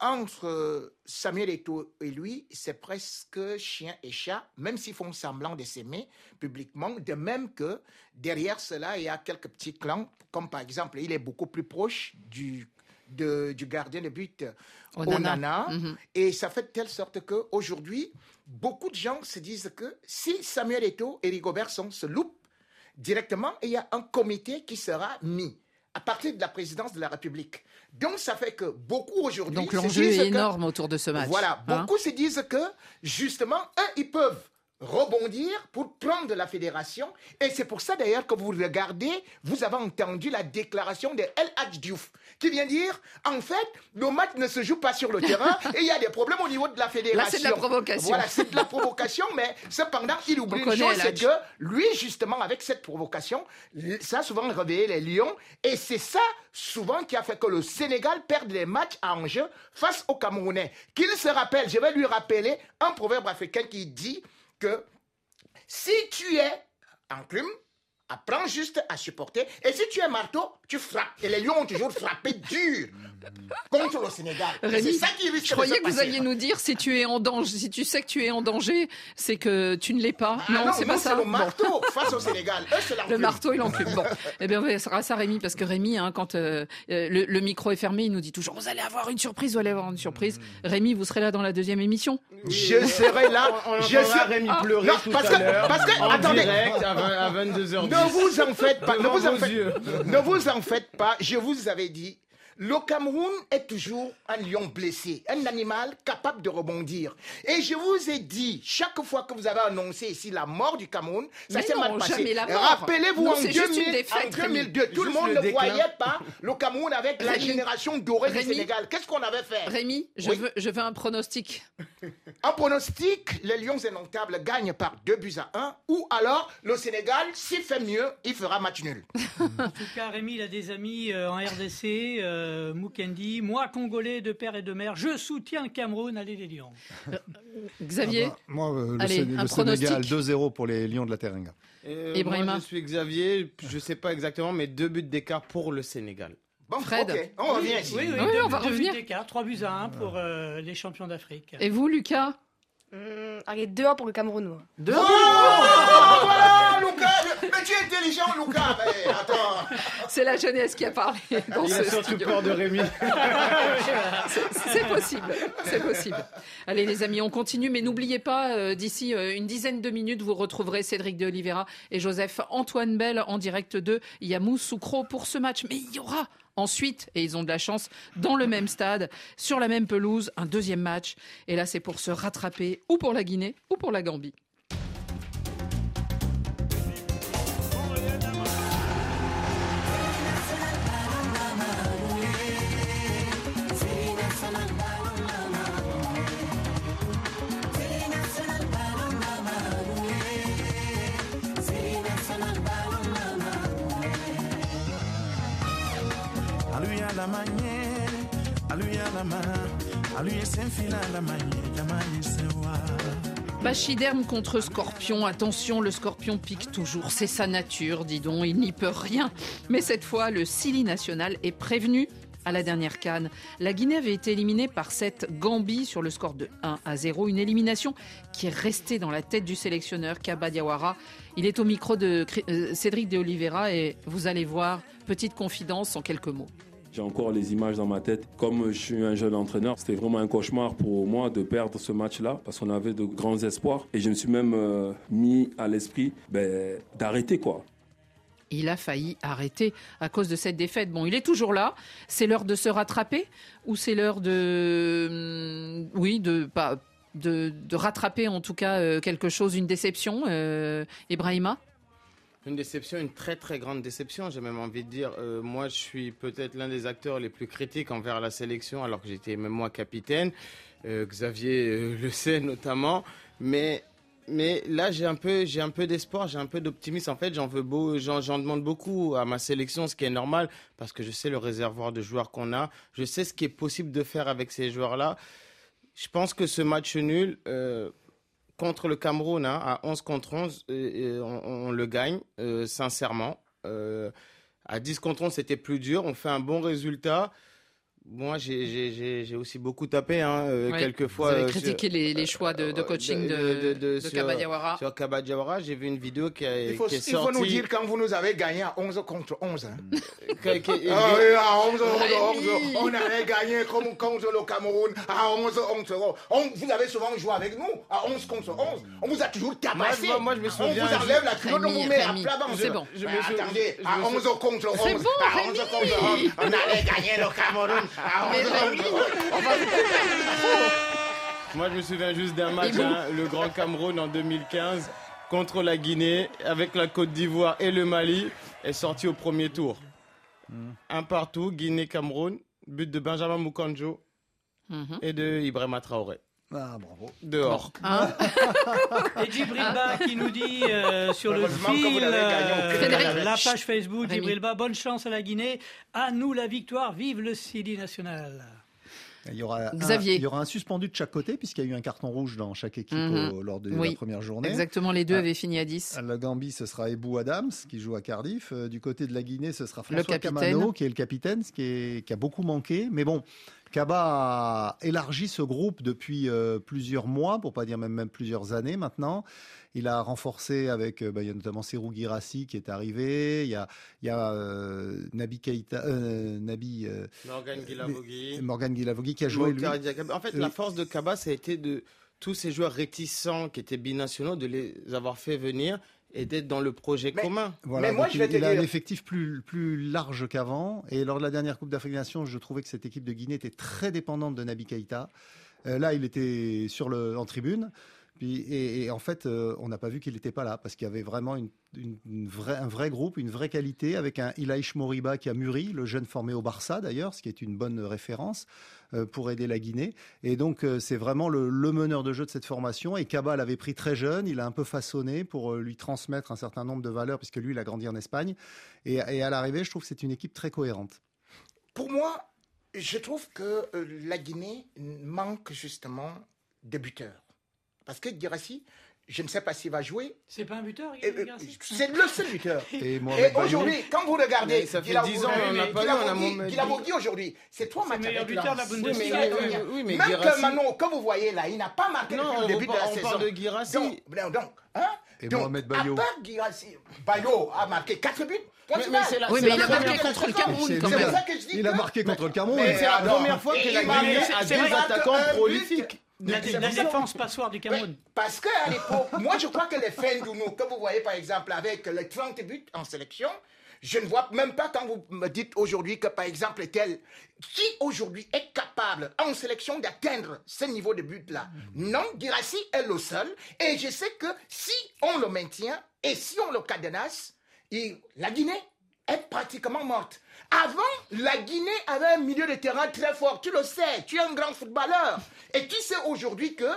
entre euh, Samuel Eto'o et lui, c'est presque chien et chat, même s'ils font semblant de s'aimer publiquement. De même que derrière cela, il y a quelques petits clans, comme par exemple, il est beaucoup plus proche du, de- du gardien de but Onana. Onana. Mhm. Et ça fait de telle sorte qu'aujourd'hui, beaucoup de gens se disent que si Samuel Eto'o et Rigobert sont se loupent directement, il y a un comité qui sera mis à partir de la présidence de la République. Donc ça fait que beaucoup aujourd'hui Donc l'enjeu est que- énorme autour de ce match. Voilà, hein. beaucoup se disent que justement, eux, ils peuvent rebondir pour prendre la fédération. Et c'est pour ça d'ailleurs que vous regardez, vous avez entendu la déclaration de El Hadj Diouf, qui vient dire, en fait, le match ne se joue pas sur le terrain et il y a des problèmes au niveau de la fédération. Là, c'est de la provocation. Voilà, c'est de la provocation, mais cependant, il oublie On une chose, c'est que lui, justement, avec cette provocation, ça a souvent réveillé les lions. Et c'est ça, souvent, qui a fait que le Sénégal perde les matchs à enjeu face aux Camerounais. Qu'il se rappelle, je vais lui rappeler un proverbe africain qui dit que si tu es enclume, apprends juste à supporter. Et si tu es marteau, tu frappes. Et les lions ont toujours frappé dur contre le Sénégal. C'est ça qui risque je de croyais se que vous alliez nous dire si tu es en danger, si tu sais que tu es en danger, c'est que tu ne l'es pas. Ah non, c'est nous, pas ça. le Bon. marteau face au Sénégal. Eux, c'est Le marteau et l'enclume. Bon, eh bien, on verra ça, Rémi, parce que Rémi, hein, quand euh, euh, le, le micro est fermé, il nous dit toujours Vous allez avoir une surprise, vous allez avoir une surprise. Rémi, vous serez là dans la deuxième émission Je serai là. On, on je serai... Rémi Ah, pleurer non, tout parce à que, l'heure. parce que, en attendez. direct à, 20 à 22h10. Ne vous en faites pas. Ne Devant vous en vos faites, yeux. ne vous en faites pas. Je vous avais dit. Le Cameroun est toujours un lion blessé, un animal capable de rebondir. Et je vous ai dit, chaque fois que vous avez annoncé ici la mort du Cameroun, ça s'est mal passé. jamais la mort. Rappelez-vous en, c'est juste une 2000 défaite, en Rémi. 2002, tout le monde le ne déclin. voyait pas le Cameroun avec la génération dorée du. Sénégal. Qu'est-ce qu'on avait fait? Rémi, je, Oui. veux, je veux un pronostic. Un pronostic, les Lions indomptables gagnent par 2 buts à 1, ou alors le Sénégal, s'il fait mieux, il fera match nul. En tout cas, Rémi, il a des amis euh, en RDC, euh, Mukendi, moi, Congolais de père et de mère. Je soutiens le Cameroun, allez les Lions. Xavier Ah bah, moi, euh, le, Allez, le. Sénégal 2-0 pour les Lions de la Teranga. Euh, Ibrahima. Moi, je suis Xavier. Je sais pas exactement, mais deux buts d'écart pour le Sénégal. Bon, Fred. on revient ici. Oui, oui, Oui, deux on va buts- deux revenir. buts d'écart, 3 buts à 1 pour euh, les champions d'Afrique. Et vous, Lucas? Hum, allez, 2-1 pour le Cameroun, moi. Deux Oh, voilà, Lucas Mais tu es intelligent, Lucas Mais attends C'est la jeunesse qui a parlé dans Il ce a surtout studio. peur de Rémi. C'est- C'est possible, c'est possible. Allez les amis, on continue, mais n'oubliez pas, euh, d'ici euh, une dizaine de minutes, vous retrouverez Cédric de Oliveira et Joseph Antoine Bell en direct de Yamoussoukro pour ce match. Mais il y aura ensuite, et ils ont de la chance, dans le même stade, sur la même pelouse, un deuxième match. Et là, c'est pour se rattraper, ou pour la Guinée, ou pour la Gambie. Lama contre Scorpion. Attention, le Scorpion pique toujours. C'est sa nature, dis donc. Il n'y peut rien. Mais cette fois, le Sili national est prévenu. À la dernière canne, la Guinée avait été éliminée par cette Gambie sur le score de 1 à 0. Une élimination qui est restée dans la tête du sélectionneur Kaba Diawara. Il est au micro de euh, Cédric de Oliveira et vous allez voir, petite confidence en quelques mots. J'ai encore les images dans ma tête. Comme je suis un jeune entraîneur, c'était vraiment un cauchemar pour moi de perdre ce match-là parce qu'on avait de grands espoirs. Et je me suis même euh, mis à l'esprit ben, d'arrêter quoi. Il a failli arrêter à cause de cette défaite. Bon, il est toujours là. C'est l'heure de se rattraper ou c'est l'heure de, hum, oui, de pas de, rattraper en tout cas euh, quelque chose, une déception, euh, Ibrahima. Une déception, une très très grande déception, j'ai même envie de dire. Euh, moi, je suis peut-être l'un des acteurs les plus critiques envers la sélection, alors que j'étais même moi capitaine. Euh, Xavier euh, le sait notamment. Mais mais là, j'ai un peu, j'ai un peu d'espoir, j'ai un peu d'optimisme. En fait, j'en veux beau, j'en, j'en demande beaucoup à ma sélection, ce qui est normal, parce que je sais le réservoir de joueurs qu'on a. Je sais ce qui est possible de faire avec ces joueurs-là. Je pense que ce match nul, contre le Cameroun, hein, à 11 contre 11, euh, euh, on, on le gagne, euh, sincèrement. Euh, à 10 contre 11, c'était plus dur. On fait un bon résultat. Moi, j'ai- aussi beaucoup tapé, hein, euh, Ouais. quelques fois. Vous avez euh, critiqué sur- les, les choix de, de coaching de, de, sur- Kaba Diawara. Sur Kaba Diawara, j'ai vu une vidéo qui, a, Il faut, qui est il faut sortie. nous dire quand vous nous avez gagné à 11 contre 11. Hein. que- que- Ah oui, à 11, 11, Rémi. 11, on avait gagné comme contre le Cameroun à 11, 11. On- vous avez souvent joué avec nous à 11 contre 11. On vous a toujours tabassé. Moi, moi, je me souviens, On vous enlève la culotte, on vous met à plat c'est bon. Je me Mais sou- attendez, je à me sou- 11 contre 11. C'est bon, à 11 contre 11. On allait gagner le Cameroun à 11 contre 11. Moi, je me souviens juste d'un match, hein, le Grand Cameroun en 2015 contre la Guinée, avec la Côte d'Ivoire et le Mali, est sorti au premier tour. Un partout, Guinée-Cameroun, but de Benjamin Mukanjo Mhm. et de Ibrahima Traoré. Ah, bravo. Dehors. Hein Et Djibril Ba qui nous dit euh, sur le fil, euh, la page Facebook, Rémi. Djibril Ba, bonne chance à la Guinée. À nous la victoire, vive le Sidi national. Il y, aura un, Xavier. il y aura un suspendu de chaque côté, puisqu'il y a eu un carton rouge dans chaque équipe Mhm. au- lors de Oui. la première journée. Exactement, les deux Ah. avaient fini à 10. La Gambie, ce sera Ebou Adams, qui joue à Cardiff. Euh, Du côté de la Guinée, ce sera François. Camano, qui est le capitaine, ce qui, est- qui a beaucoup manqué. Mais bon, Kaba a élargi ce groupe depuis euh, plusieurs mois, pour pas dire même, même plusieurs années maintenant. Il a renforcé avec, euh, bah, il y a notamment Serou Girassi qui est arrivé. Il y a, il y a euh, Nabi Keita, euh, Nabi, euh, Morgan Guilavogui qui a joué lui. En fait, la force de Kaba, ça a été de tous ces joueurs réticents qui étaient binationaux, de les avoir fait venir et d'être dans le projet Mais- commun. Voilà, Mais moi, je vais il, te il a un effectif plus, plus large qu'avant. Et lors de la dernière Coupe d'Afrique des Nations, je trouvais que cette équipe de Guinée était très dépendante de Nabi Keïta. Euh, là, il était sur le, en tribune. Et, en fait, euh, on n'a pas vu qu'il n'était pas là parce qu'il y avait vraiment un vrai groupe, une vraie qualité avec un Ilaïch Moriba qui a mûri, le jeune formé au Barça d'ailleurs, ce qui est une bonne référence euh, pour aider la Guinée. Et donc, euh, c'est vraiment le, meneur de jeu de cette formation. Et Kaba l'avait pris très jeune, il a un peu façonné pour lui transmettre un certain nombre de valeurs, puisque lui, il a grandi en Espagne. Et, à l'arrivée, je trouve que c'est une équipe très cohérente. Pour moi, je trouve que la Guinée manque justement de buteurs. Parce que Girassi, je ne sais pas s'il va jouer. C'est pas un buteur, euh, C'est le seul buteur. Et Et aujourd'hui, quand vous regardez, Mais ça fait Guilavogui- 10 ans, on on a Guilavogui aujourd'hui, c'est trois C'est matchs le meilleur avec buteur de la. Bundesliga. Oui, mais- mais, oui, oui, mais Même Guirassy- que Manon, que vous voyez là, il n'a pas marqué Non, depuis on le début de parle- la on saison. parle de Guirassy. Donc, non, donc, hein? Et donc, Mohamed Bayo. À part Bayo a marqué 4 buts. Mais- mais c'est la- Oui, c'est mais il a marqué contre le Cameroun C'est quand. C'est même. ça que je dis. Il a que- marqué contre le Cameroun. Mais C'est la première fois il Guinée a c'est deux vrai que attaquants prolifiques. La, défense passoire du Cameroun. Parce qu'à l'époque, moi je crois que les fins d'Ounou, que vous voyez par exemple avec les 30 buts en sélection, je ne vois même pas quand vous me dites aujourd'hui que par exemple tel, qui aujourd'hui est capable en sélection d'atteindre ce niveau de but-là? Non, Girassi est le seul. Et je sais que si on le maintient et si on le cadenasse, il- la Guinée est pratiquement morte. Avant, la Guinée avait un milieu de terrain très fort. Tu le sais, tu es un grand footballeur. Et tu sais aujourd'hui que,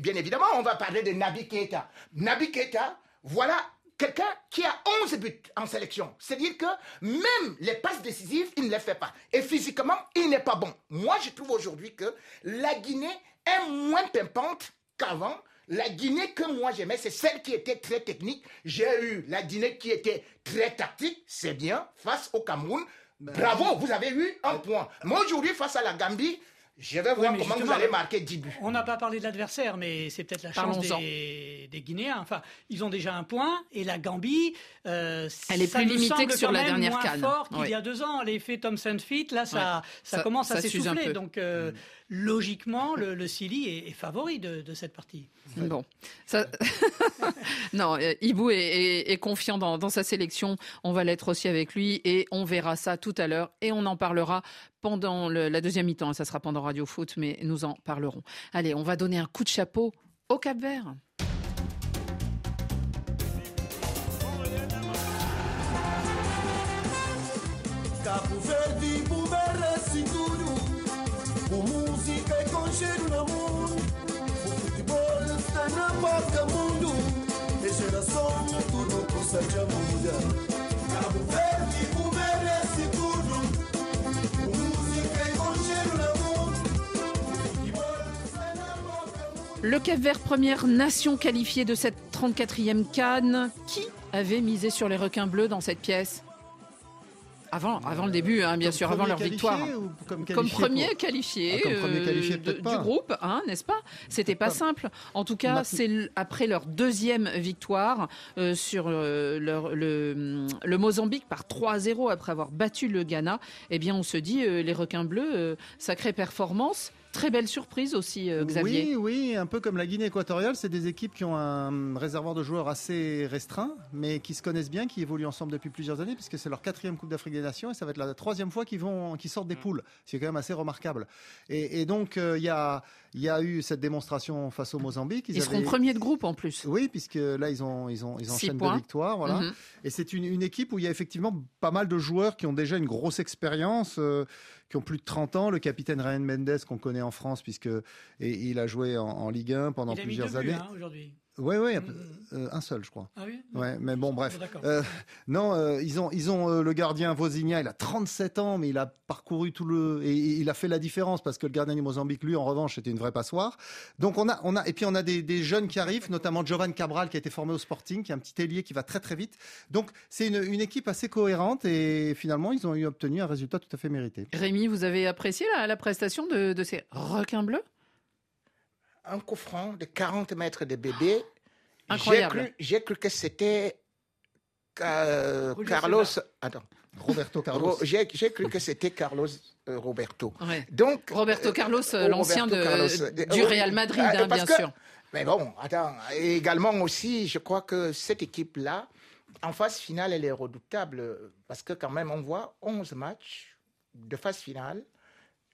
bien évidemment, on va parler de Nabi Keita. Nabi Keita, voilà quelqu'un qui a 11 buts en sélection. C'est-à-dire que même les passes décisives, il ne les fait pas. Et physiquement, il n'est pas bon. Moi, je trouve aujourd'hui que la Guinée est moins pimpante qu'avant. La Guinée que moi j'aimais, c'est celle qui était très technique. J'ai eu la Guinée qui était très tactique, c'est bien, face au Cameroun. Bravo, vous avez eu un point. Moi aujourd'hui, face à la Gambie, je vais voir comment vous allez marquer 10 buts. On n'a pas parlé de l'adversaire, mais c'est peut-être la chance des, des Guinéens. Enfin, ils ont déjà un point et la Gambie, euh, Elle est ça plus limitée que sur la dernière moins CAN. fort qu'il Oui. y a deux ans. L'effet Thompson Fit, là, ça, Ouais. ça, Ça- commence à ça s'essouffler. Donc, euh, logiquement, le, le Sili est, est favori de, de cette partie. Bon, ça... non, euh, Ibou est, est- est confiant dans, dans sa sélection. On va l'être aussi avec lui et on verra ça tout à l'heure et on en parlera pendant la deuxième mi-temps. Ça sera pendant Radio Foot, mais nous en parlerons. Allez, on va donner un coup de chapeau au Cap Vert. Cabo Verde, merece tudo. Com música e com cheiro na mão. O futebol está na fofoca mundo E geração por Sanja muda Le Cap Vert, première nation qualifiée de cette 34e Cannes. Qui avait misé sur les requins bleus dans cette pièce? Avant, avant le début, hein, bien Comme sûr, avant leur victoire. ou comme comme qualifié premier pour- qualifié, Ah, comme premier euh, qualifié, de- peut-être du pas. groupe, hein, n'est-ce pas? C'était pas simple. En tout cas, c'est après leur deuxième victoire euh, sur euh, leur- le, le Mozambique par 3-0 après avoir battu le Ghana. Eh bien, on se dit euh, les requins bleus, euh, sacrée performance, très belle surprise aussi, euh, Xavier. Oui, oui, un peu comme la Guinée équatoriale, c'est des équipes qui ont un réservoir de joueurs assez restreint, mais qui se connaissent bien, qui évoluent ensemble depuis plusieurs années, puisque c'est leur quatrième Coupe d'Afrique des Nations et ça va être la troisième fois qu'ils vont, qu'ils sortent des poules. C'est quand même assez remarquable. Et, donc euh, il y a, il y a eu cette démonstration face au Mozambique. Ils seront avaient- premiers de groupe en plus. Oui, puisque là ils ont, ils ont, ils Six enchaînent points. deux victoires, voilà. Mhm. Et c'est une, une équipe où il y a effectivement pas mal de joueurs qui ont déjà une grosse expérience, euh, qui ont plus de 30 ans. Le capitaine Ryan Mendes qu'on connaît en France puisque et, il a joué en, en Ligue 1 pendant Il a mis plusieurs deux buts, années. hein, aujourd'hui. Oui, oui, euh, un seul, je crois. Ah oui Ouais, mais bon, bref. D'accord. Euh, non, euh, ils ont, ils ont euh, le gardien Vozinha, il a 37 ans, mais il a parcouru tout le, et, et il a fait la différence parce que le gardien du Mozambique, lui, en revanche, c'était une vraie passoire. Donc on a, on a, et puis on a des, des jeunes qui arrivent, notamment Jovan Cabral qui a été formé au Sporting, qui est un petit ailier qui va très très vite. Donc c'est une, une équipe assez cohérente et finalement ils ont eu obtenu un résultat tout à fait mérité. Rémi, vous avez apprécié la, la prestation de, de ces requins bleus? Un coup franc de 40 mètres de bébé. Incroyable. cru, j'ai cru que c'était euh, Carlos. Attends. Roberto Carlos. Ro- J'ai cru que c'était Carlos euh, Roberto. Ouais. Donc, Roberto Carlos, euh, Oh, l'ancien Carlos. du Euh, Real Madrid, ah, hein, bien que- sûr. Mais bon, attends. Et également aussi, je crois que cette équipe-là, en phase finale, elle est redoutable parce que quand même, on voit 11 matchs de phase finale,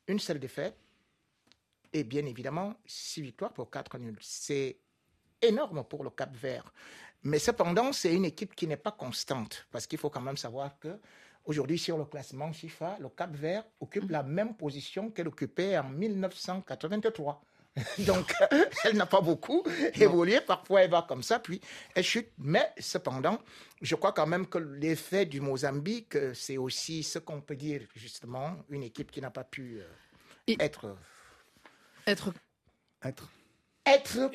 une seule défaite et bien évidemment 6 victoires pour 4 nuls. C'est énorme pour le Cap Vert. Mais cependant, c'est une équipe qui n'est pas constante parce qu'il faut quand même savoir que aujourd'hui sur le classement FIFA, le Cap Vert occupe la même position qu'elle occupait en 1983. Donc, elle n'a pas beaucoup évolué. Parfois, elle va comme ça, puis elle chute. Mais cependant, je crois quand même que l'effet du Mozambique, euh, c'est aussi ce qu'on peut dire, justement, une équipe qui n'a pas pu euh, être Être. Être.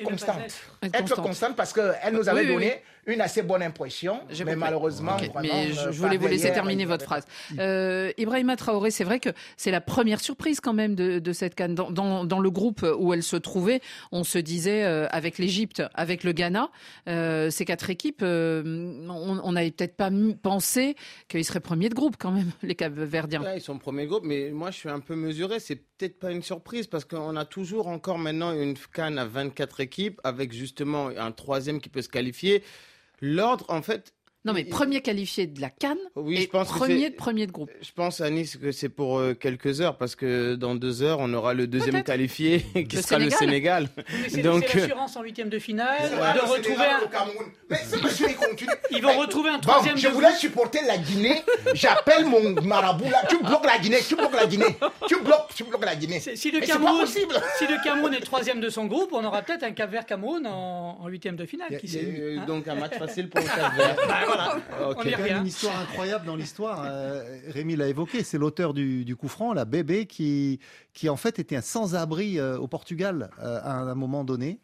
constante. être. Être, Être constante. constante parce qu'elle nous avait Oui, oui, donné une assez bonne impression, mais compris. malheureusement, vraiment, mais je, euh, je voulais par vous laisser terminer votre phrase. Euh, Ibrahima Traoré, c'est vrai que c'est la première surprise quand même de, de cette canne. Dans, dans- dans le groupe où elle se trouvait, on se disait euh, avec l'Égypte, avec le Ghana, euh, ces quatre équipes, euh, on n'avait peut-être pas pensé qu'ils seraient premiers de groupe quand même, les Cap-Verdiens. Ouais, ils sont premier groupe, mais moi je suis un peu mesuré. C'est peut-être pas une surprise parce qu'on a toujours encore maintenant une canne à 24 équipes avec justement un troisième qui peut se qualifier. L'ordre, en fait. Non mais premier qualifié de la canne Oui, et je pense que premier de premier de groupe. Je pense à Nice que c'est pour euh, quelques heures parce que dans deux heures on aura le deuxième qualifié qui Le sera le Sénégal. Mais Donc c'est euh, l'assurance en huitième de finale Ouais, de retrouver Sénégal, un... Mais. Ils vont retrouver un Bon, troisième je de voulais groupe. supporter la Guinée. J'appelle mon marabout là. Tu bloques la Guinée. Tu bloques la Guinée. Tu bloques, tu bloques la Guinée. Si le, Cameroun, possible. si le Cameroun est troisième de son groupe, on aura peut-être un Cap Vert Cameroun en, en huitième de finale. Qui euh, hein donc un match facile pour le Cap Vert. Bah, voilà. Ok. On y Il y a quand même revient. une histoire incroyable dans l'histoire. euh, Rémi l'a évoqué. C'est l'auteur du, du coup franc, la bébé, qui, qui en fait était un sans-abri euh, au Portugal euh, à un moment donné.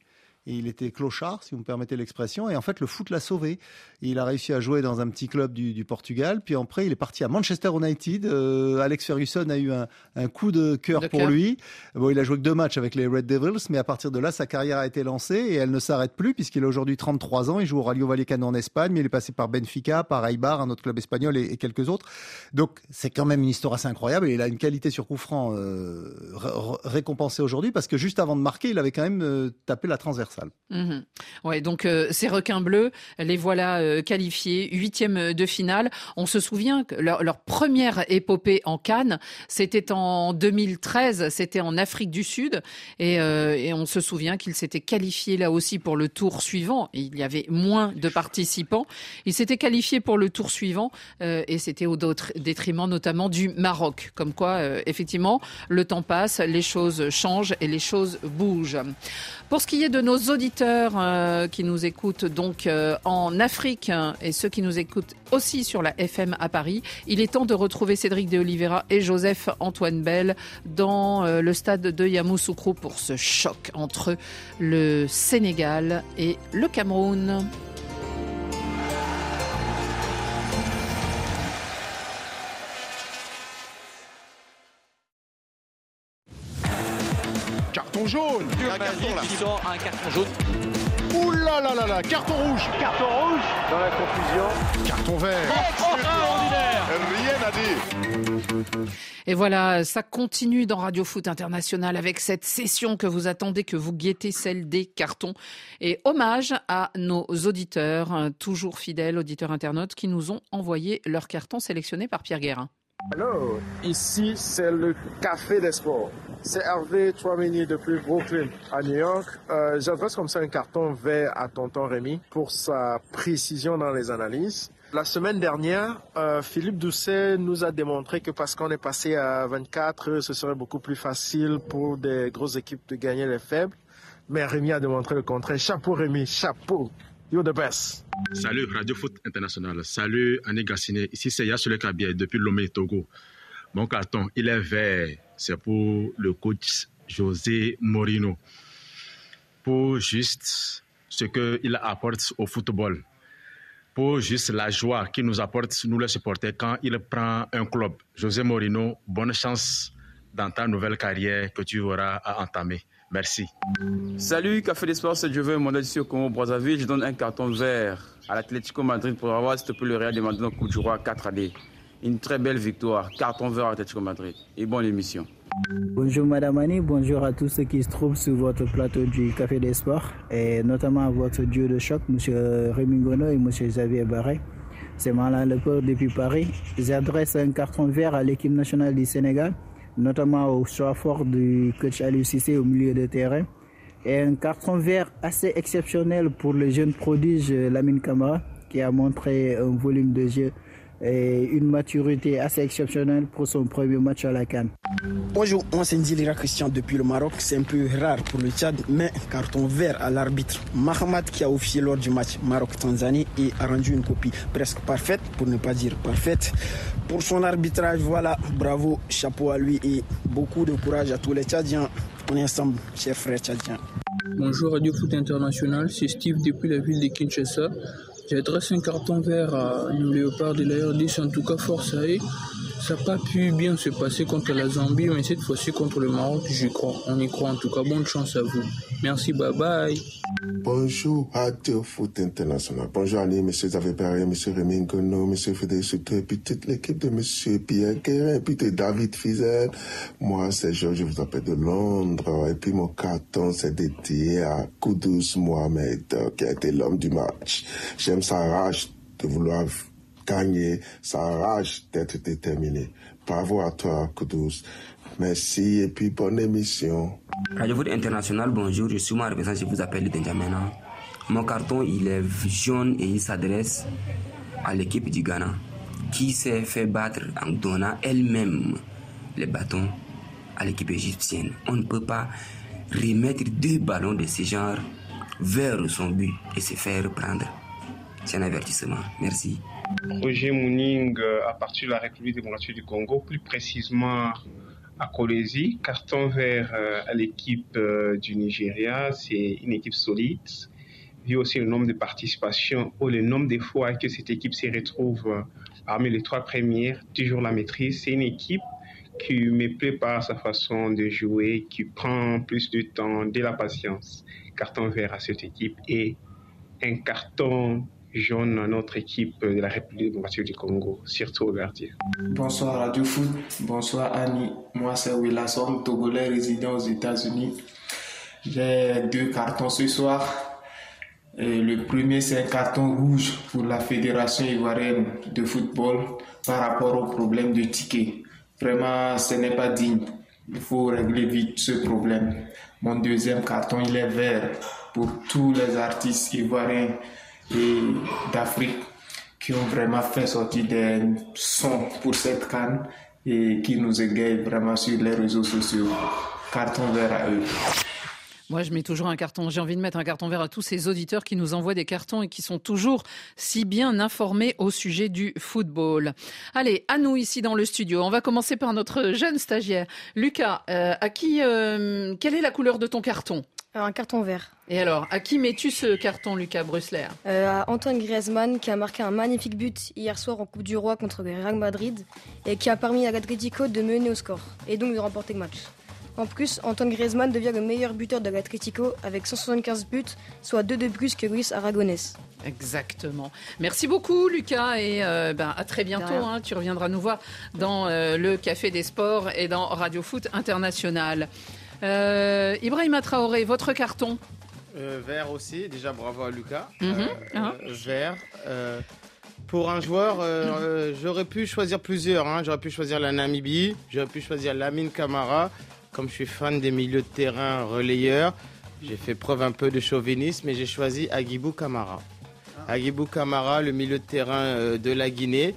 Et il était clochard, si vous me permettez l'expression. Et en fait, le foot l'a sauvé. Et il a réussi à jouer dans un petit club du, du Portugal. Puis après, il est parti à Manchester United. Euh, Alex Ferguson a eu un, un coup de cœur pour lui. Bon, il a joué que deux matchs avec les Red Devils, mais à partir de là, sa carrière a été lancée et elle ne s'arrête plus puisqu'il a aujourd'hui 33 ans. Il joue au Rayo Vallecano en Espagne, mais il est passé par Benfica, par Eibar, un autre club espagnol et, et quelques autres. Donc, c'est quand même une histoire assez incroyable et il a une qualité sur coup franc euh, ré- ré- récompensée aujourd'hui parce que juste avant de marquer, il avait quand même euh, tapé la transversale. Mhm. Ouais, donc euh, ces requins bleus, les voilà euh, qualifiés, huitième de finale. On se souvient que leur, première épopée en Cannes, c'était en 2013, c'était en Afrique du Sud, et, euh, et on se souvient qu'ils s'étaient qualifiés là aussi pour le tour suivant. Il y avait moins de participants. Ils s'étaient qualifiés pour le tour suivant, et c'était au détriment notamment du Maroc. Comme quoi, effectivement, le temps passe, les choses changent et les choses bougent. Pour ce qui est de nos auditeurs euh, qui nous écoutent donc euh, en Afrique et ceux qui nous écoutent aussi sur la FM à Paris, il est temps de retrouver Cédric de Oliveira et Joseph Antoine Bell dans euh, le stade de Yamoussoukro pour ce choc entre le Sénégal et le Cameroun. Carton jaune Un carton qui sort un carton jaune. Ouh là là là là Carton rouge Carton rouge Dans la confusion. Carton vert Extraordinaire Rien à dire Et voilà, ça continue dans Radio Foot International avec cette session que vous attendez, que vous guettez, celle des cartons. Et hommage à nos auditeurs, toujours fidèles auditeurs internautes, qui nous ont envoyé leurs cartons sélectionnés par Pierre Guérin. Alors, ici, c'est le Café des Sports. C'est Hervé, 3 minutes depuis Brooklyn, à New York. Euh, J'adresse comme ça un carton vert à Tonton Rémi pour sa précision dans les analyses. La semaine dernière, euh, Philippe Doucet nous a démontré que parce qu'on est passé à 24, ce serait beaucoup plus facile pour des grosses équipes de gagner les faibles. Mais Rémi a démontré le contraire. Chapeau Rémi, chapeau. You're the best. Salut Radio Foot International. Salut Annie Gassiné. Ici c'est Yassule Kabier depuis Lomé, Togo. Mon carton, il est vert. C'est pour le coach José Morino. Pour juste ce qu'il apporte au football. Pour juste la joie qu'il nous apporte, nous les supporters, quand il prend un club. José Morino, bonne chance dans ta nouvelle carrière que tu auras à entamer. Merci. Salut, Café des Sports, c'est Joven, mon ici au Congo Brazzaville. Je donne un carton vert à l'Atlético Madrid pour avoir, s'il te plaît, le Real de Madrid en Coupe du Roi 4 AD. Une très belle victoire. Carton vert à l'Atlético Madrid. Et bonne émission. Bonjour Madame Annie, bonjour à tous ceux qui se trouvent sur votre plateau du Café des Sports et notamment à votre duo de choc, Monsieur Rémi Gono et Monsieur Xavier Barret. C'est Malin Lepeur depuis Paris. J'adresse un carton vert à l'équipe nationale du Sénégal, notamment au choix fort du coach Aliou au milieu de terrain. Et un carton vert assez exceptionnel pour le jeune prodige Lamine Camara qui a montré un volume de jeu et une maturité assez exceptionnelle pour son premier match à la Cannes. Bonjour, moi c'est Ndilira Christian depuis le Maroc. C'est un peu rare pour le Tchad, mais carton vert à l'arbitre Mahamat qui a officié lors du match Maroc-Tanzanie et a rendu une copie presque parfaite, pour ne pas dire parfaite. Pour son arbitrage, voilà, bravo, chapeau à lui et beaucoup de courage à tous les Tchadiens. On est ensemble, chers frères Tchadiens. Bonjour Radio Foot International, c'est Steve depuis la ville de Kinshasa. J'adresse un carton vert à nos léopards de la RDC, en tout cas force à. Ça n'a pas pu bien se passer contre la Zambie, mais cette fois-ci contre le Maroc, j'y crois. On y croit en tout cas. Bonne chance à vous. Merci, bye bye. Bonjour Radio Foot International. Bonjour Annie, Monsieur Xavier Barré, Monsieur Rémi Ngono, Monsieur Frédéric Souto, et puis toute l'équipe de Monsieur Pierre Guérin, et puis de David Fizel. Moi, c'est Georges, je vous appelle de Londres, et puis mon carton, c'est dédié à Koudous Mohamed, qui a été l'homme du match. J'aime sa rage de vouloir gagner, sa rage d'être déterminé. Bravo à toi, Koudous. Merci, et puis bonne émission. Radio Foot International, bonjour, je suis représentant, je vous appelle Benjamin. Mon carton, il est jaune et il s'adresse à l'équipe du Ghana qui s'est fait battre en donnant elle-même les bâtons à l'équipe égyptienne. On ne peut pas remettre deux ballons de ce genre vers son but et se faire prendre. C'est un avertissement. Merci. Roger Mouning, euh, à partir de la République démocratique du Congo, plus précisément à Kolesi. Carton vert euh, à l'équipe euh, du Nigeria, c'est une équipe solide. Vu aussi le nombre de participations ou le nombre de fois que cette équipe se retrouve parmi les trois premières, toujours la maîtrise. C'est une équipe qui me plaît par sa façon de jouer, qui prend plus de temps, de la patience. Carton vert à cette équipe et un carton jaune notre équipe de la République démocratique du Congo, surtout au gardien. Bonsoir Radio Foot, bonsoir Annie. Moi c'est Willasson, Togolais résident aux États-Unis. J'ai deux cartons ce soir. Le premier c'est un carton rouge pour la Fédération ivoirienne de football par rapport au problème de tickets. Vraiment, ce n'est pas digne. Il faut régler vite ce problème. Mon deuxième carton, il est vert pour tous les artistes ivoiriens et d'Afrique qui ont vraiment fait sortir des sons pour cette canne et qui nous égayent vraiment sur les réseaux sociaux. Carton vert à eux. Moi, je mets toujours un carton. J'ai envie de mettre un carton vert à tous ces auditeurs qui nous envoient des cartons et qui sont toujours si bien informés au sujet du football. Allez, à nous ici dans le studio. On va commencer par notre jeune stagiaire. Lucas, euh, à qui, euh, quelle est la couleur de ton carton? Un carton vert. Et alors, à qui mets-tu ce carton, Lucas Brusler Euh, à Antoine Griezmann qui a marqué un magnifique but hier soir en Coupe du Roi contre le Real Madrid et qui a permis à l'Atletico de mener au score et donc de remporter le match. En plus, Antoine Griezmann devient le meilleur buteur de l'Atletico avec 175 buts, soit deux de plus que Luis Aragonés. Exactement. Merci beaucoup, Lucas, et euh, ben, à très bientôt. Hein. Tu reviendras nous voir dans euh, le Café des Sports et dans Radio Foot International. Euh, Ibrahima Traoré, votre carton Euh, vert aussi, déjà bravo à Lucas. Mhm, Euh, ah. vert. euh, pour un joueur, euh, euh, j'aurais pu choisir plusieurs. hein. J'aurais pu choisir la Namibie, j'aurais pu choisir Lamine Camara. Comme je suis fan des milieux de terrain relayeurs, j'ai fait preuve un peu de chauvinisme et j'ai choisi Agibou Camara. Agibou Camara, le milieu de terrain euh, de la Guinée.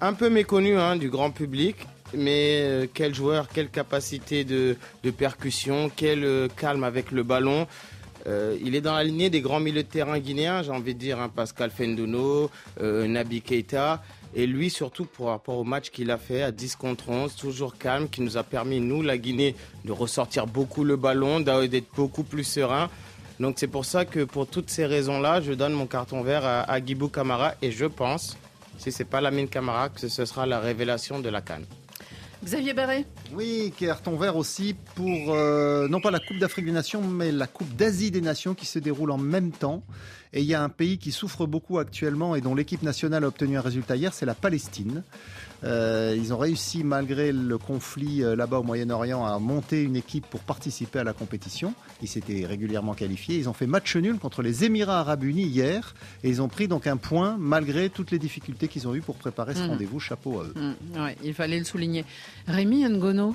Un peu méconnu hein, du grand public, mais euh, quel joueur, quelle capacité de, percussion, quel euh, calme avec le ballon. Euh, il est dans la lignée des grands milieux de terrain guinéens, j'ai envie de dire, hein, Pascal Fendono, euh, Nabi Keita. Et lui, surtout pour rapport au match qu'il a fait à 10 contre 11, toujours calme, qui nous a permis, nous, la Guinée, de ressortir beaucoup le ballon, d'être beaucoup plus serein. Donc c'est pour ça que pour toutes ces raisons-là, je donne mon carton vert à, à Camara et je pense, si c'est pas Lamine Camara, que ce sera la révélation de la Cannes. Xavier Barret Oui, carton vert aussi pour euh, non pas la Coupe d'Afrique des Nations, mais la Coupe d'Asie des Nations qui se déroule en même temps. Et il y a un pays qui souffre beaucoup actuellement et dont l'équipe nationale a obtenu un résultat hier, c'est la Palestine. Euh, ils ont réussi, malgré le conflit euh, là-bas au Moyen-Orient, à monter une équipe pour participer à la compétition. Ils s'étaient régulièrement qualifiés. Ils ont fait match nul contre les Émirats arabes unis hier. Et ils ont pris donc un point, malgré toutes les difficultés qu'ils ont eues pour préparer ce Mhm. rendez-vous. Chapeau à eux. Mm, ouais, il fallait le souligner. Rémi Ngono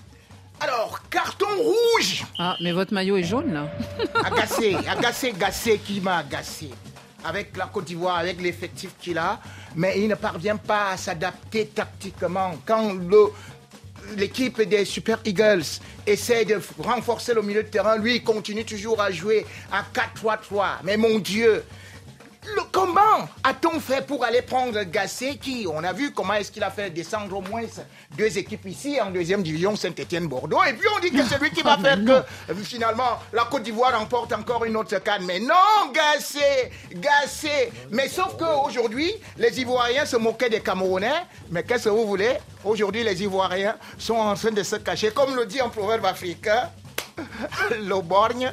Alors, carton rouge Ah, mais votre maillot est jaune, là Agacé, agacé, agacé qui m'a agacé. Avec la Côte d'Ivoire, avec l'effectif qu'il a, mais il ne parvient pas à s'adapter tactiquement. Quand le- l'équipe des Super Eagles essaie de renforcer le milieu de terrain, lui, il continue toujours à jouer à 4-3-3. Mais mon Dieu, le, comment a-t-on fait pour aller prendre Gassé qui, on a vu comment est-ce qu'il a fait descendre au moins deux équipes ici en deuxième division, Saint-Etienne-Bordeaux, et puis on dit que c'est lui qui va faire que euh, finalement la Côte d'Ivoire remporte encore une autre canne. Mais non, Gassé, Gassé. Mais sauf qu'aujourd'hui, les Ivoiriens se moquaient des Camerounais, mais qu'est-ce que vous voulez? Aujourd'hui, les Ivoiriens sont en train de se cacher, comme le dit un proverbe africain, le borgne,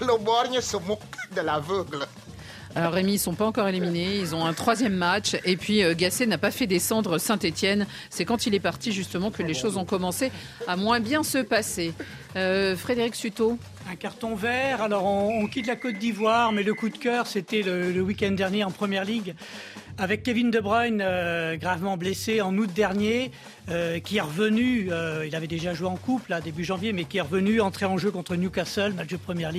le borgne se moque de l'aveugle. Alors Rémi, ils sont pas encore éliminés, ils ont un troisième match et puis euh, Gasset n'a pas fait descendre Saint-Étienne. C'est quand il est parti justement que les choses ont commencé à moins bien se passer. Euh, Frédéric Suto. Un carton vert. Alors, on, quitte la Côte d'Ivoire, mais le coup de cœur, c'était le, week-end dernier en Première Ligue. Avec Kevin De Bruyne euh, gravement blessé en août dernier, euh, qui est revenu, euh, il avait déjà joué en couple là, début janvier, mais qui est revenu entrer en jeu contre Newcastle, match de Première.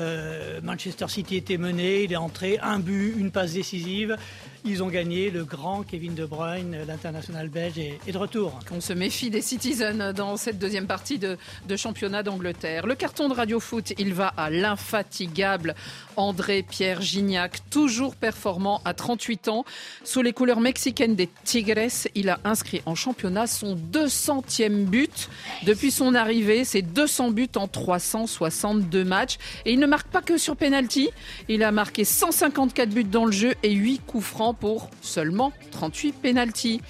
Euh, Manchester City était mené, il est entré, un but, une passe décisive. Ils ont gagné, le grand Kevin De Bruyne, l'international belge, est, est de retour. On se méfie des Citizens dans cette deuxième partie de, championnat d'Angleterre. Le carton de Radio Foot, il va à l'infatigable André-Pierre Gignac, toujours performant à 38 ans. Sous les couleurs mexicaines des Tigres, il a inscrit en championnat son 200e but. Depuis son arrivée, c'est 200 buts en 362 matchs. Et il ne marque pas que sur penalty. Il a marqué 154 buts dans le jeu et 8 coups francs pour seulement 38 penalties.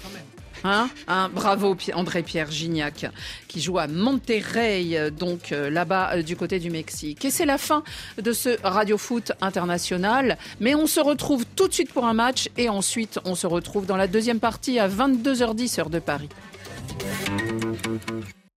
Hein Hein, bravo Pi- André-Pierre Gignac qui joue à Monterrey, donc euh, là-bas euh, du côté du Mexique. Et c'est la fin de ce Radio Foot international. Mais on se retrouve tout de suite pour un match et ensuite on se retrouve dans la deuxième partie à 22h10 heure de Paris.